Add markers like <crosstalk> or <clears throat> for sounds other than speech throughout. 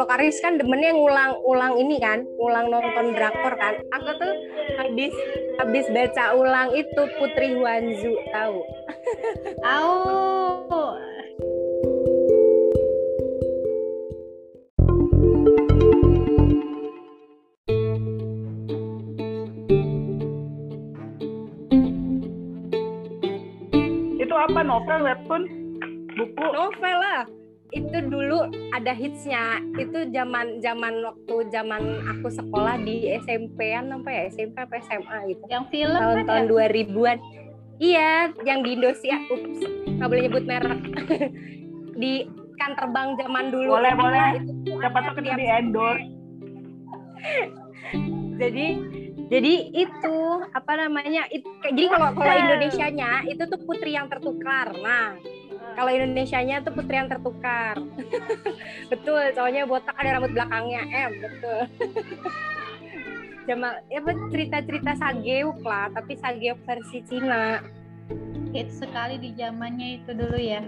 kalau Karis kan demennya ngulang-ulang ini kan, ulang nonton drakor kan. Aku tuh habis habis baca ulang itu Putri Huanzu tahu. <laughs> Tahu. Itu apa novel webtoon? Buku? Novel lah itu dulu ada hitsnya. Itu zaman zaman waktu zaman aku sekolah di SMP-an apa ya? SMP apa SMA gitu. Yang film tahun-tahun kan ya? 2000-an iya yang di Indonesia. Ups nggak boleh nyebut merek. <laughs> Di kan terbang zaman dulu. Boleh boleh. itu siapa tuh kita di endorse. <laughs> Jadi jadi itu apa namanya itu jadi kalau kalau Indonesia-nya itu tuh putri yang tertukar. Nah kalau Indonesia-nya tuh putri yang tertukar. <laughs> betul, soalnya botak ada rambut belakangnya. Eh, betul. <laughs> Cuma ya cerita-cerita sageuk lah, tapi sageuk versi Cina. Hit sekali di zamannya itu dulu ya.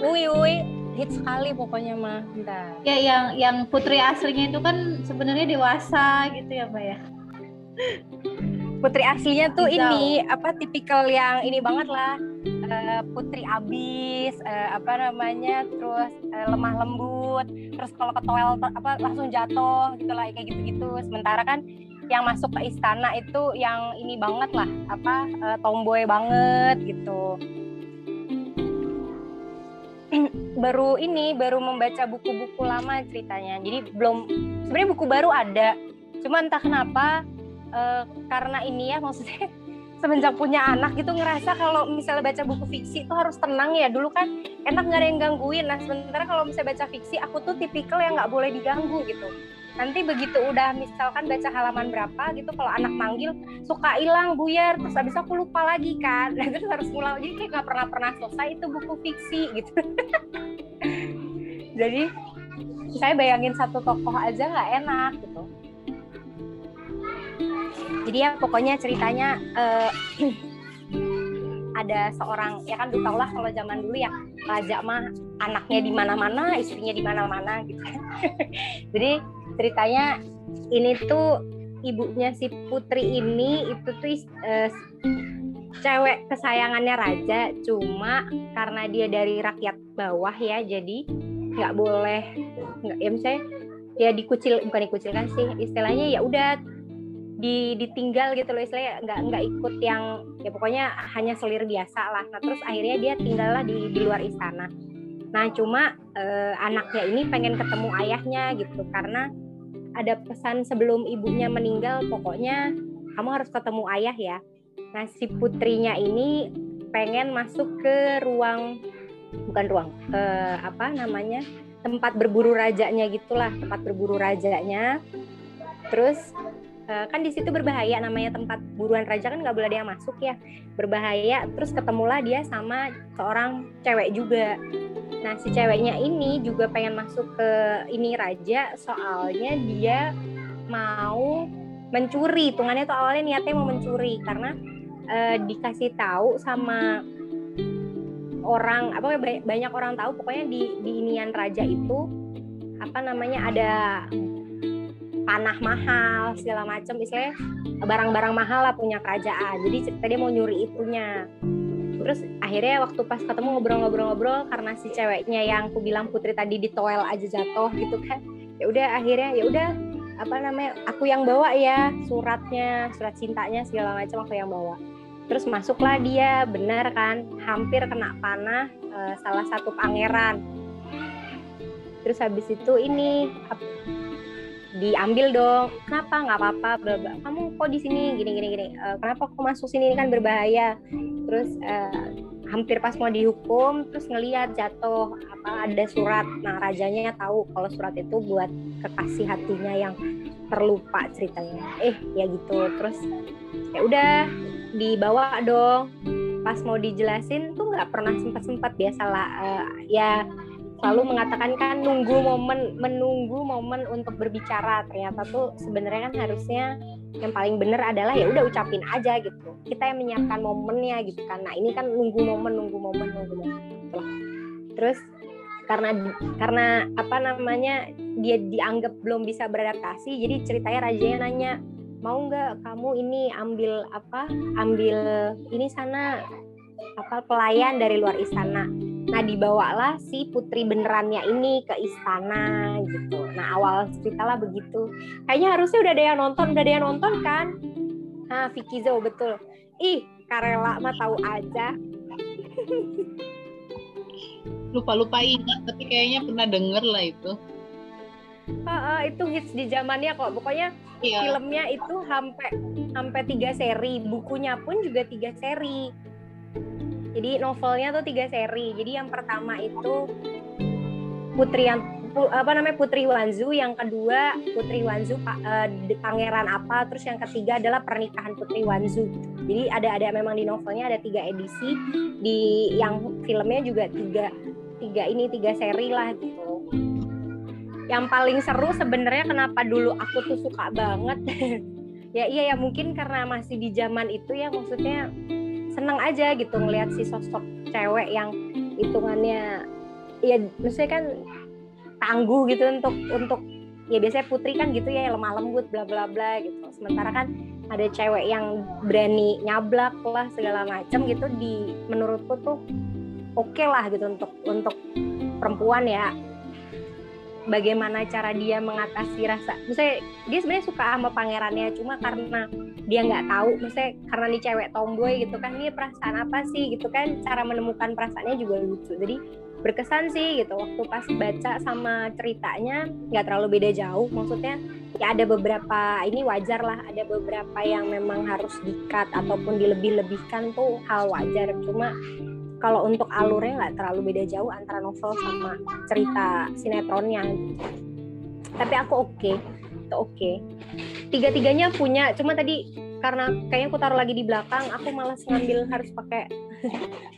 Ui, ui, hit sekali pokoknya mah. Bentar. Ya yang yang putri aslinya itu kan sebenarnya dewasa gitu ya, Mbak ya. Putri aslinya tuh Hijau. ini apa tipikal yang ini banget lah putri abis uh, apa namanya terus uh, lemah lembut terus kalau ketowel apa langsung jatuh gitu lah kayak gitu-gitu. Sementara kan yang masuk ke istana itu yang ini banget lah apa uh, tomboy banget gitu. <clears throat> Baru ini baru membaca buku-buku lama ceritanya. Jadi belum sebenarnya buku baru ada. Cuma entah kenapa uh, karena ini ya maksudnya <laughs> semenjak punya anak gitu ngerasa kalau misalnya baca buku fiksi itu harus tenang ya. Dulu kan enak nggak ada yang gangguin. Nah sementara kalau misalnya baca fiksi aku tuh tipikal yang nggak boleh diganggu gitu. Nanti begitu udah misalkan baca halaman berapa gitu kalau anak manggil suka hilang buyar. Terus habis aku lupa lagi kan. Nah, terus harus ngulang jadi kayak nggak pernah pernah selesai itu buku fiksi gitu. <laughs> Jadi saya bayangin satu tokoh aja nggak enak gitu jadi ya pokoknya ceritanya uh, <clears throat> ada seorang ya kan tau lah kalau zaman dulu ya raja mah anaknya di mana-mana istrinya di mana-mana gitu. <laughs> Jadi ceritanya ini tuh ibunya si putri ini itu tuh uh, cewek kesayangannya raja cuma karena dia dari rakyat bawah ya jadi nggak boleh nggak ya misalnya ya dikucil bukan dikucilkan sih istilahnya ya udah di ditinggal gitu loh istilahnya nggak nggak ikut yang ya pokoknya hanya selir biasa lah. Nah terus akhirnya dia tinggallah di di luar istana. Nah cuma eh, anaknya ini pengen ketemu ayahnya gitu karena ada pesan sebelum ibunya meninggal pokoknya kamu harus ketemu ayah ya. Nah si putrinya ini pengen masuk ke ruang bukan ruang eh, apa namanya tempat berburu rajanya gitulah tempat berburu rajanya. Terus kan di situ berbahaya namanya tempat buruan raja kan nggak boleh ada yang masuk ya. Berbahaya terus ketemulah dia sama seorang cewek juga. Nah si ceweknya ini juga pengen masuk ke ini raja soalnya dia mau mencuri. Hitungannya tuh awalnya niatnya mau mencuri karena uh, dikasih tahu sama orang apa banyak orang tahu pokoknya di di inian raja itu apa namanya ada panah mahal segala macam. Istilahnya barang-barang mahal lah punya kerajaan. Jadi dia mau nyuri itunya. Terus akhirnya waktu pas ketemu ngobrol-ngobrol-ngobrol karena si ceweknya yang aku bilang putri tadi di toel aja jatuh gitu kan. Ya udah akhirnya ya udah apa namanya aku yang bawa ya suratnya surat cintanya segala macam aku yang bawa. Terus masuklah dia benar kan hampir kena panah uh, salah satu pangeran. Terus habis itu ini diambil dong. Kenapa? Nggak apa-apa kamu kok di sini? Gini gini gini. Uh, kenapa kok masuk sini? Kan berbahaya. Terus uh, hampir pas mau dihukum terus ngelihat jatuh apa ada surat. Nah rajanya tahu kalau surat itu buat kekasih hatinya yang terlupa ceritanya. Eh ya gitu. Terus ya udah dibawa dong. Pas mau dijelasin tuh nggak pernah sempat sempat biasalah uh, ya selalu mengatakan kan nunggu momen menunggu momen untuk berbicara. Ternyata tuh sebenarnya kan harusnya yang paling benar adalah ya udah ucapin aja gitu. Kita yang menyiapkan momennya gitu kan. Nah ini kan nunggu momen nunggu momen nunggu momen. Gitu terus karena karena apa namanya dia dianggap belum bisa beradaptasi jadi ceritanya rajanya nanya mau nggak kamu ini ambil apa ambil ini sana apa pelayan dari luar istana nah dibawalah si putri benerannya ini ke istana gitu. Nah awal cerita lah begitu. Kayaknya harusnya udah ada yang nonton udah ada yang nonton kan? Nah Vicky Zo betul. Ih Karela mah tahu aja. <laughs> Lupa-lupa ingat tapi kayaknya pernah denger lah itu. Uh, itu hits di zamannya kok. Pokoknya iya. filmnya itu sampai sampai tiga seri. Bukunya pun juga tiga seri jadi novelnya tuh tiga seri. Jadi yang pertama itu putri yang apa namanya putri Wanzu yang kedua putri Wanzu di- pangeran apa terus yang ketiga adalah pernikahan putri Wanzu jadi ada ada memang di novelnya ada tiga edisi. Di yang filmnya juga tiga tiga ini tiga seri lah gitu. Yang paling seru sebenarnya kenapa dulu aku tuh suka banget? <laughs> Ya iya ya mungkin karena masih di zaman itu ya maksudnya seneng aja gitu ngelihat si sosok cewek yang hitungannya ya maksudnya kan tangguh gitu untuk untuk ya biasanya putri kan gitu ya lemah lembut bla bla bla gitu. Sementara kan ada cewek yang berani nyablak lah segala macam gitu di menurutku tuh oke lah gitu untuk untuk perempuan ya bagaimana cara dia mengatasi rasa. Misalnya dia sebenarnya suka sama pangerannya cuma karena dia nggak tahu misalnya karena nih cewek tomboy gitu kan ini perasaan apa sih? Gitu kan cara menemukan perasaannya juga lucu. Jadi berkesan sih gitu waktu pas baca sama ceritanya nggak terlalu beda jauh. Maksudnya ya ada beberapa ini wajar lah ada beberapa yang memang harus dikat ataupun dilebih-lebihkan tuh hal wajar. Cuma kalau untuk alurnya nggak terlalu beda jauh antara novel sama cerita sinetronnya. Tapi aku oke itu oke. Tiga-tiganya punya cuma tadi karena kayaknya aku taruh lagi di belakang aku malas ngambil harus pakai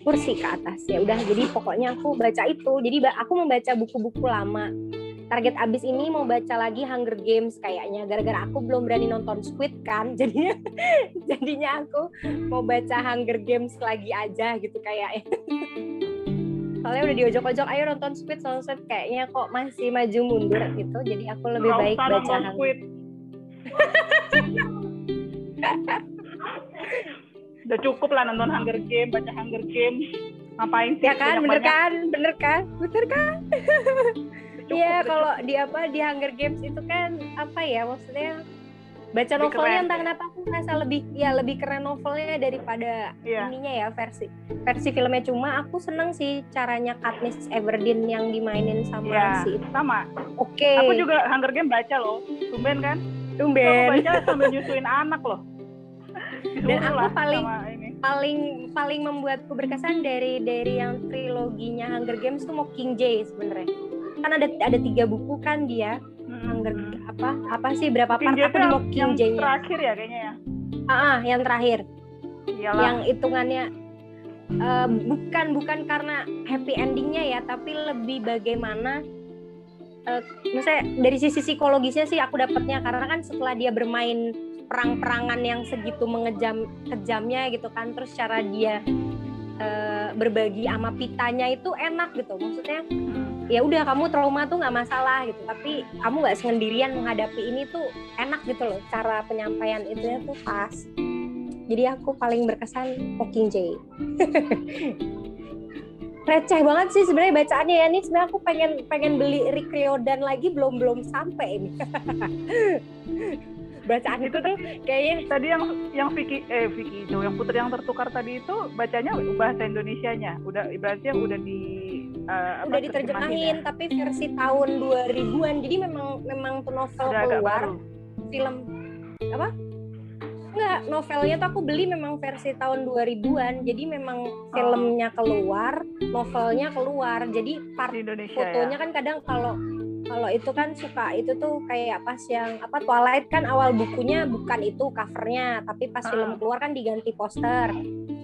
kursi ke atas. Ya udah jadi pokoknya aku baca itu. Jadi aku membaca buku-buku lama target abis ini mau baca lagi Hunger Games kayaknya gara-gara aku belum berani nonton Squid kan <laughs> jadinya jadinya aku mau baca Hunger Games lagi aja gitu kayak soalnya udah diojok-ojok ayo nonton Squid Squid kayaknya kok masih maju mundur gitu jadi aku lebih baik baca Hunger Squid. <laughs> Udah cukup lah nonton Hunger Game, baca Hunger Game. Ngapain sih? ya kan bener kan bener kan bener <laughs> kan Iya kalau di apa di Hunger Games itu kan apa ya maksudnya baca Lebih novelnya keren, entah ya? kenapa aku merasa lebih ya lebih keren novelnya daripada Iya. ininya ya versi versi filmnya cuma aku seneng sih caranya Katniss Everdeen yang dimainin sama Iya, si itu. sama. Oke. Aku juga Hunger Game baca loh. Tumben kan? Aku tumben. baca sambil nyusuin anak loh. <laughs> Dan aku lah paling-. Paling paling membuatku berkesan dari dari yang triloginya Hunger Games tuh Mockingjay sebenarnya. Kan ada ada tiga buku kan dia Hunger apa apa sih berapa part aku di yang, terakhir ya kayaknya ya. Ah, ah, yang terakhir. Iyalah. yang hitungannya eh, bukan bukan karena happy endingnya ya tapi lebih bagaimana eh, maksudnya dari sisi psikologisnya sih aku dapatnya karena kan setelah dia bermain perang-perangan yang segitu mengejam kejamnya gitu kan terus cara dia eh, berbagi sama pitanya itu enak gitu maksudnya Hmm. Ya udah kamu trauma tuh nggak masalah gitu. Tapi kamu nggak sendirian menghadapi ini tuh enak gitu loh. Cara penyampaian itu tuh pas. Jadi aku paling berkesan Mockingjay <laughs> receh banget sih sebenarnya bacaannya ya. Nih sebenarnya aku pengen pengen beli Rick Riordan lagi belum belum sampai ini <laughs> bacaan itu tuh kayaknya Tadi yang yang Vicky eh Vicky itu yang putri yang tertukar tadi itu bacanya bahasa Indonesianya. Udah ibaratnya udah di apa, udah terjemahin diterjemahin ya. tapi versi tahun 2000-an jadi memang memang tuh novel Udah keluar. film apa? Enggak novelnya tuh aku beli memang versi tahun 2000-an jadi memang filmnya keluar novelnya keluar. Jadi part di Indonesia fotonya ya. kan kadang kalau kalau itu kan suka itu tuh kayak pas yang apa Twilight kan awal bukunya bukan itu covernya tapi pas Ah. film keluar kan diganti poster.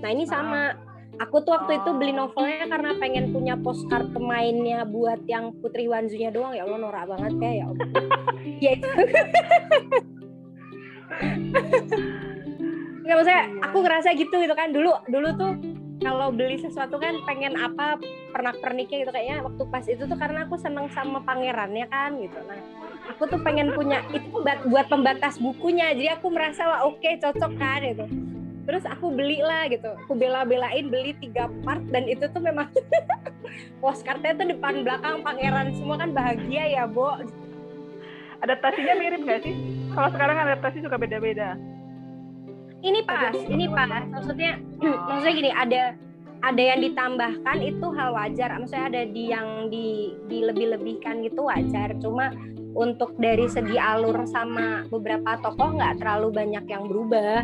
Nah ini sama. Aku tuh waktu itu beli novelnya karena pengen punya postcard pemainnya buat yang Putri Wanzunya doang. Ya Allah norak banget ya ya Allah. <laughs> ya itu. <laughs> Nggak maksudnya aku ngerasa gitu gitu kan. Dulu dulu tuh kalau beli sesuatu kan pengen apa pernak perniknya gitu kayaknya waktu pas itu tuh karena aku seneng sama pangerannya kan gitu. Nah aku tuh pengen punya itu buat, pembatas bukunya jadi aku merasa wah oke cocok kan gitu. Terus aku beli lah gitu. Aku bela-belain beli tiga part dan itu tuh memang <laughs> postcardnya tuh depan belakang pangeran semua kan bahagia ya Bo. Adaptasinya mirip nggak sih? Kalau sekarang adaptasi suka beda-beda ini pas ini pas. Maksudnya <clears throat> maksudnya gini ada ada yang ditambahkan itu hal wajar. Maksudnya ada di yang di dilebih-lebihkan gitu wajar. Cuma untuk dari segi alur sama beberapa tokoh nggak terlalu banyak yang berubah.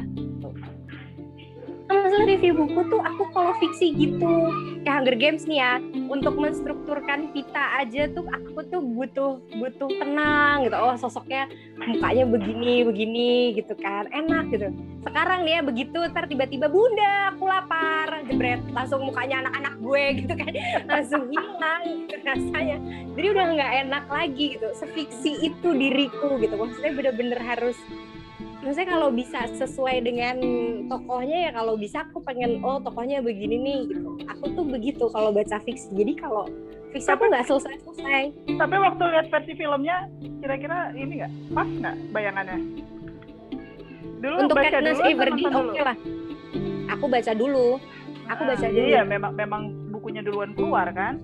Masalah review buku tuh aku kalau fiksi gitu kayak Hunger Games nih ya untuk menstrukturkan pita aja tuh aku tuh butuh butuh tenang gitu. Oh sosoknya mukanya begini begini gitu kan. Enak gitu. Sekarang nih ya begitu ntar tiba-tiba bunda aku lapar. Jebret langsung mukanya anak-anak gue <laughs> gitu kan. Langsung hilang gitu rasanya. Jadi udah nggak enak lagi gitu. Sefiksi itu diriku gitu. Maksudnya bener-bener harus maksudnya kalau bisa sesuai dengan tokohnya ya kalau bisa aku pengen oh tokohnya begini nih gitu. Aku tuh begitu kalau baca fiksi. Jadi kalau fiksi aku nggak selesai selesai tapi waktu lihat versi filmnya kira-kira ini nggak? Pas nggak bayangannya? Dulu untuk baca Katniss dulu Everdeen oke dulu? lah. Aku baca dulu. Aku Ah, baca jadi dulu. ya memang memang bukunya duluan keluar kan?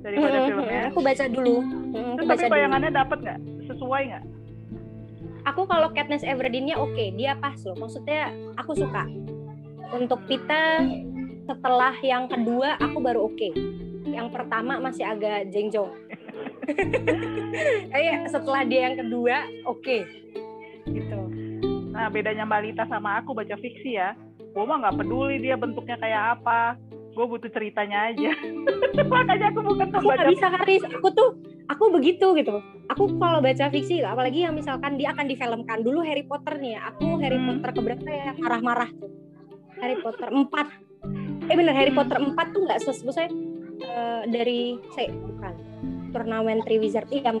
Daripada Mm-mm, filmnya. aku baca dulu. Mm, aku terus baca tapi dulu. bayangannya dapat nggak? Sesuai nggak? Aku kalau Katniss Everdeen-nya oke, dia pas loh. Maksudnya aku suka. Untuk Pita setelah yang kedua aku baru oke. Yang pertama masih agak jengjong. Tapi setelah dia yang kedua oke. Gitu. Nah, bedanya Mbak Lita sama aku baca fiksi ya. Gue mah nggak peduli dia bentuknya kayak apa. Gue butuh ceritanya aja. <laughs> Makanya aku bukan Aku nggak bisa Karis, aku tuh aku begitu gitu. Aku kalau baca fiksi, apalagi yang misalkan dia akan difilmkan dulu Harry Potter nih. ya. Aku Harry Hmm. Potter keberapa ya marah-marah tuh. Harry Potter 4 Eh bener Harry Hmm. Potter 4 tuh nggak sesuai eh, dari saya bukan turnamen Three Wizard iya 4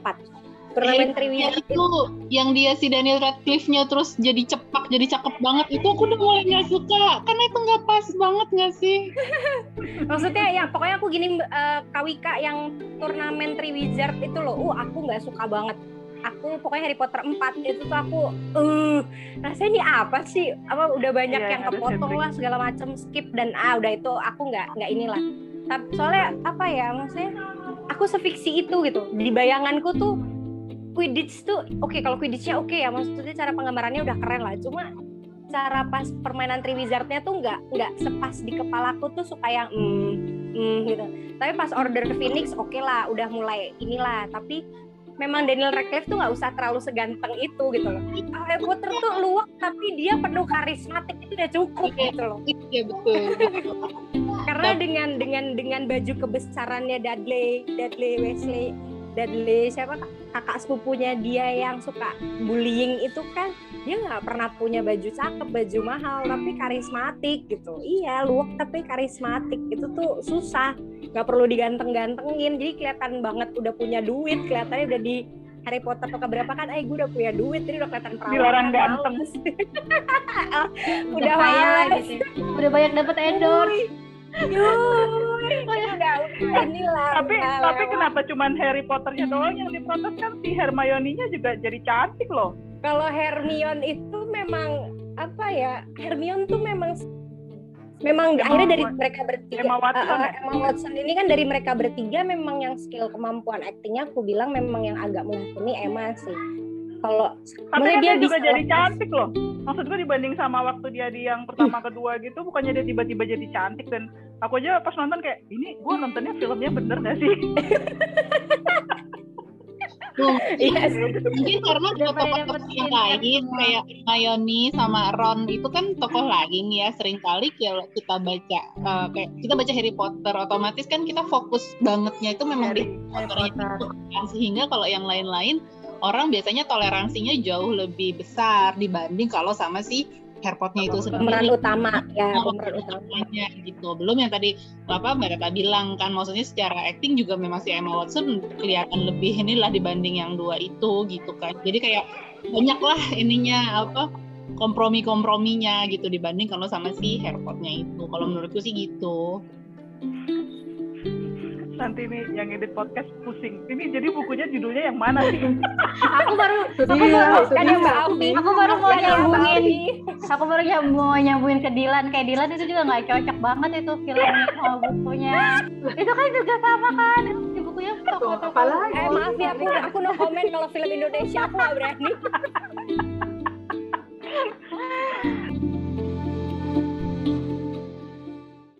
turnamen Three Wizard itu yang dia si Daniel Radcliffe-nya terus jadi cepak, jadi cakep banget. Itu aku udah mulai nggak suka. Karena itu nggak pas banget nggak sih? <laughs> maksudnya ya pokoknya aku gini eh, Kawika yang turnamen Three Wizard itu loh uh aku nggak suka banget aku pokoknya Harry Potter 4 itu tuh aku uh rasanya ini apa sih apa udah banyak Iya, yang kepotong lah segala macam skip dan ah udah itu aku nggak nggak inilah soalnya apa ya maksudnya aku sefiksi itu gitu. Di bayanganku tuh Quidditch tuh oke kalau Quidditchnya oke ya maksudnya cara penggambarannya udah keren lah. Cuma cara pas permainan Three Wizard-nya tuh nggak nggak sepas di kepalaku tuh suka yang hmm, hmm, gitu. Tapi pas Order Phoenix oke lah udah mulai inilah. Tapi memang Daniel Radcliffe tuh nggak usah terlalu seganteng itu gitu loh Harry Potter tuh luwak tapi dia penuh karismatik itu udah cukup gitu loh Iya betul. karena dengan dengan dengan baju kebesarannya Dudley Dudley Wesley Dudley siapa? Kak- kakak sepupunya dia yang suka bullying itu kan dia nggak pernah punya baju cakep baju mahal tapi karismatik gitu. Iya luwak tapi karismatik. Itu tuh susah nggak perlu diganteng-gantengin. Jadi kelihatan banget udah punya duit kelihatannya udah di Harry Potter atau keberapa kan, eh gue udah punya duit, jadi udah kelihatan perawan. Dilarang kan, ganteng. <laughs> udah udah kaya gitu ya. udah banyak dapat endorse. Yuh, inilah. Tapi udah tapi lewat. kenapa cuman Harry Potternya doang yang diprotes kan si Hermione-nya juga jadi cantik loh. kalau Hermione itu memang apa ya Hermione tuh memang memang Emma akhirnya dari mereka bertiga Emma Watson uh? Emma Watson ini kan dari mereka bertiga memang yang skill kemampuan aktingnya aku bilang memang yang agak mumpuni Emma sih kalau Tapi kan dia, juga bisa jadi cantik loh. Maksud gue dibanding sama waktu dia di yang pertama kedua gitu, bukannya dia tiba-tiba jadi cantik dan aku aja pas nonton kayak ini gue nontonnya filmnya bener gak sih? <laughs> Belum. Iya Mungkin karena pada tokoh-tokoh yang lain kayak Hermione sama Ron itu kan tokoh lain ya sering kali kalau kita baca eh, kayak kita baca Harry Potter otomatis kan kita fokus bangetnya itu memang di Harry. Harry Potternya itu sehingga kalau yang lain-lain orang biasanya toleransinya jauh lebih besar dibanding kalau sama si Harry itu pemeran sendiri utama ya Oh, pemeran utama utamanya gitu belum yang tadi apa mbak Tata bilang kan maksudnya secara acting juga memang si Emma Watson kelihatan lebih inilah dibanding yang dua itu gitu kan jadi kayak banyak lah ininya apa kompromi-komprominya gitu dibanding kalau sama si hairpotnya itu. Kalau menurutku sih gitu. Nanti nih yang edit podcast pusing. Ini jadi bukunya judulnya yang mana sih? <laughs> aku baru aku baru kan Mbak Aku baru mau nyambungin. Aku baru mau nyambungin ke Dilan. Kayak Dilan itu juga nggak cocok banget itu filmnya sama bukunya. itu kan juga sama kan. Di bukunya apalagi? eh maaf ya aku aku no comment kalau film Indonesia aku nggak berani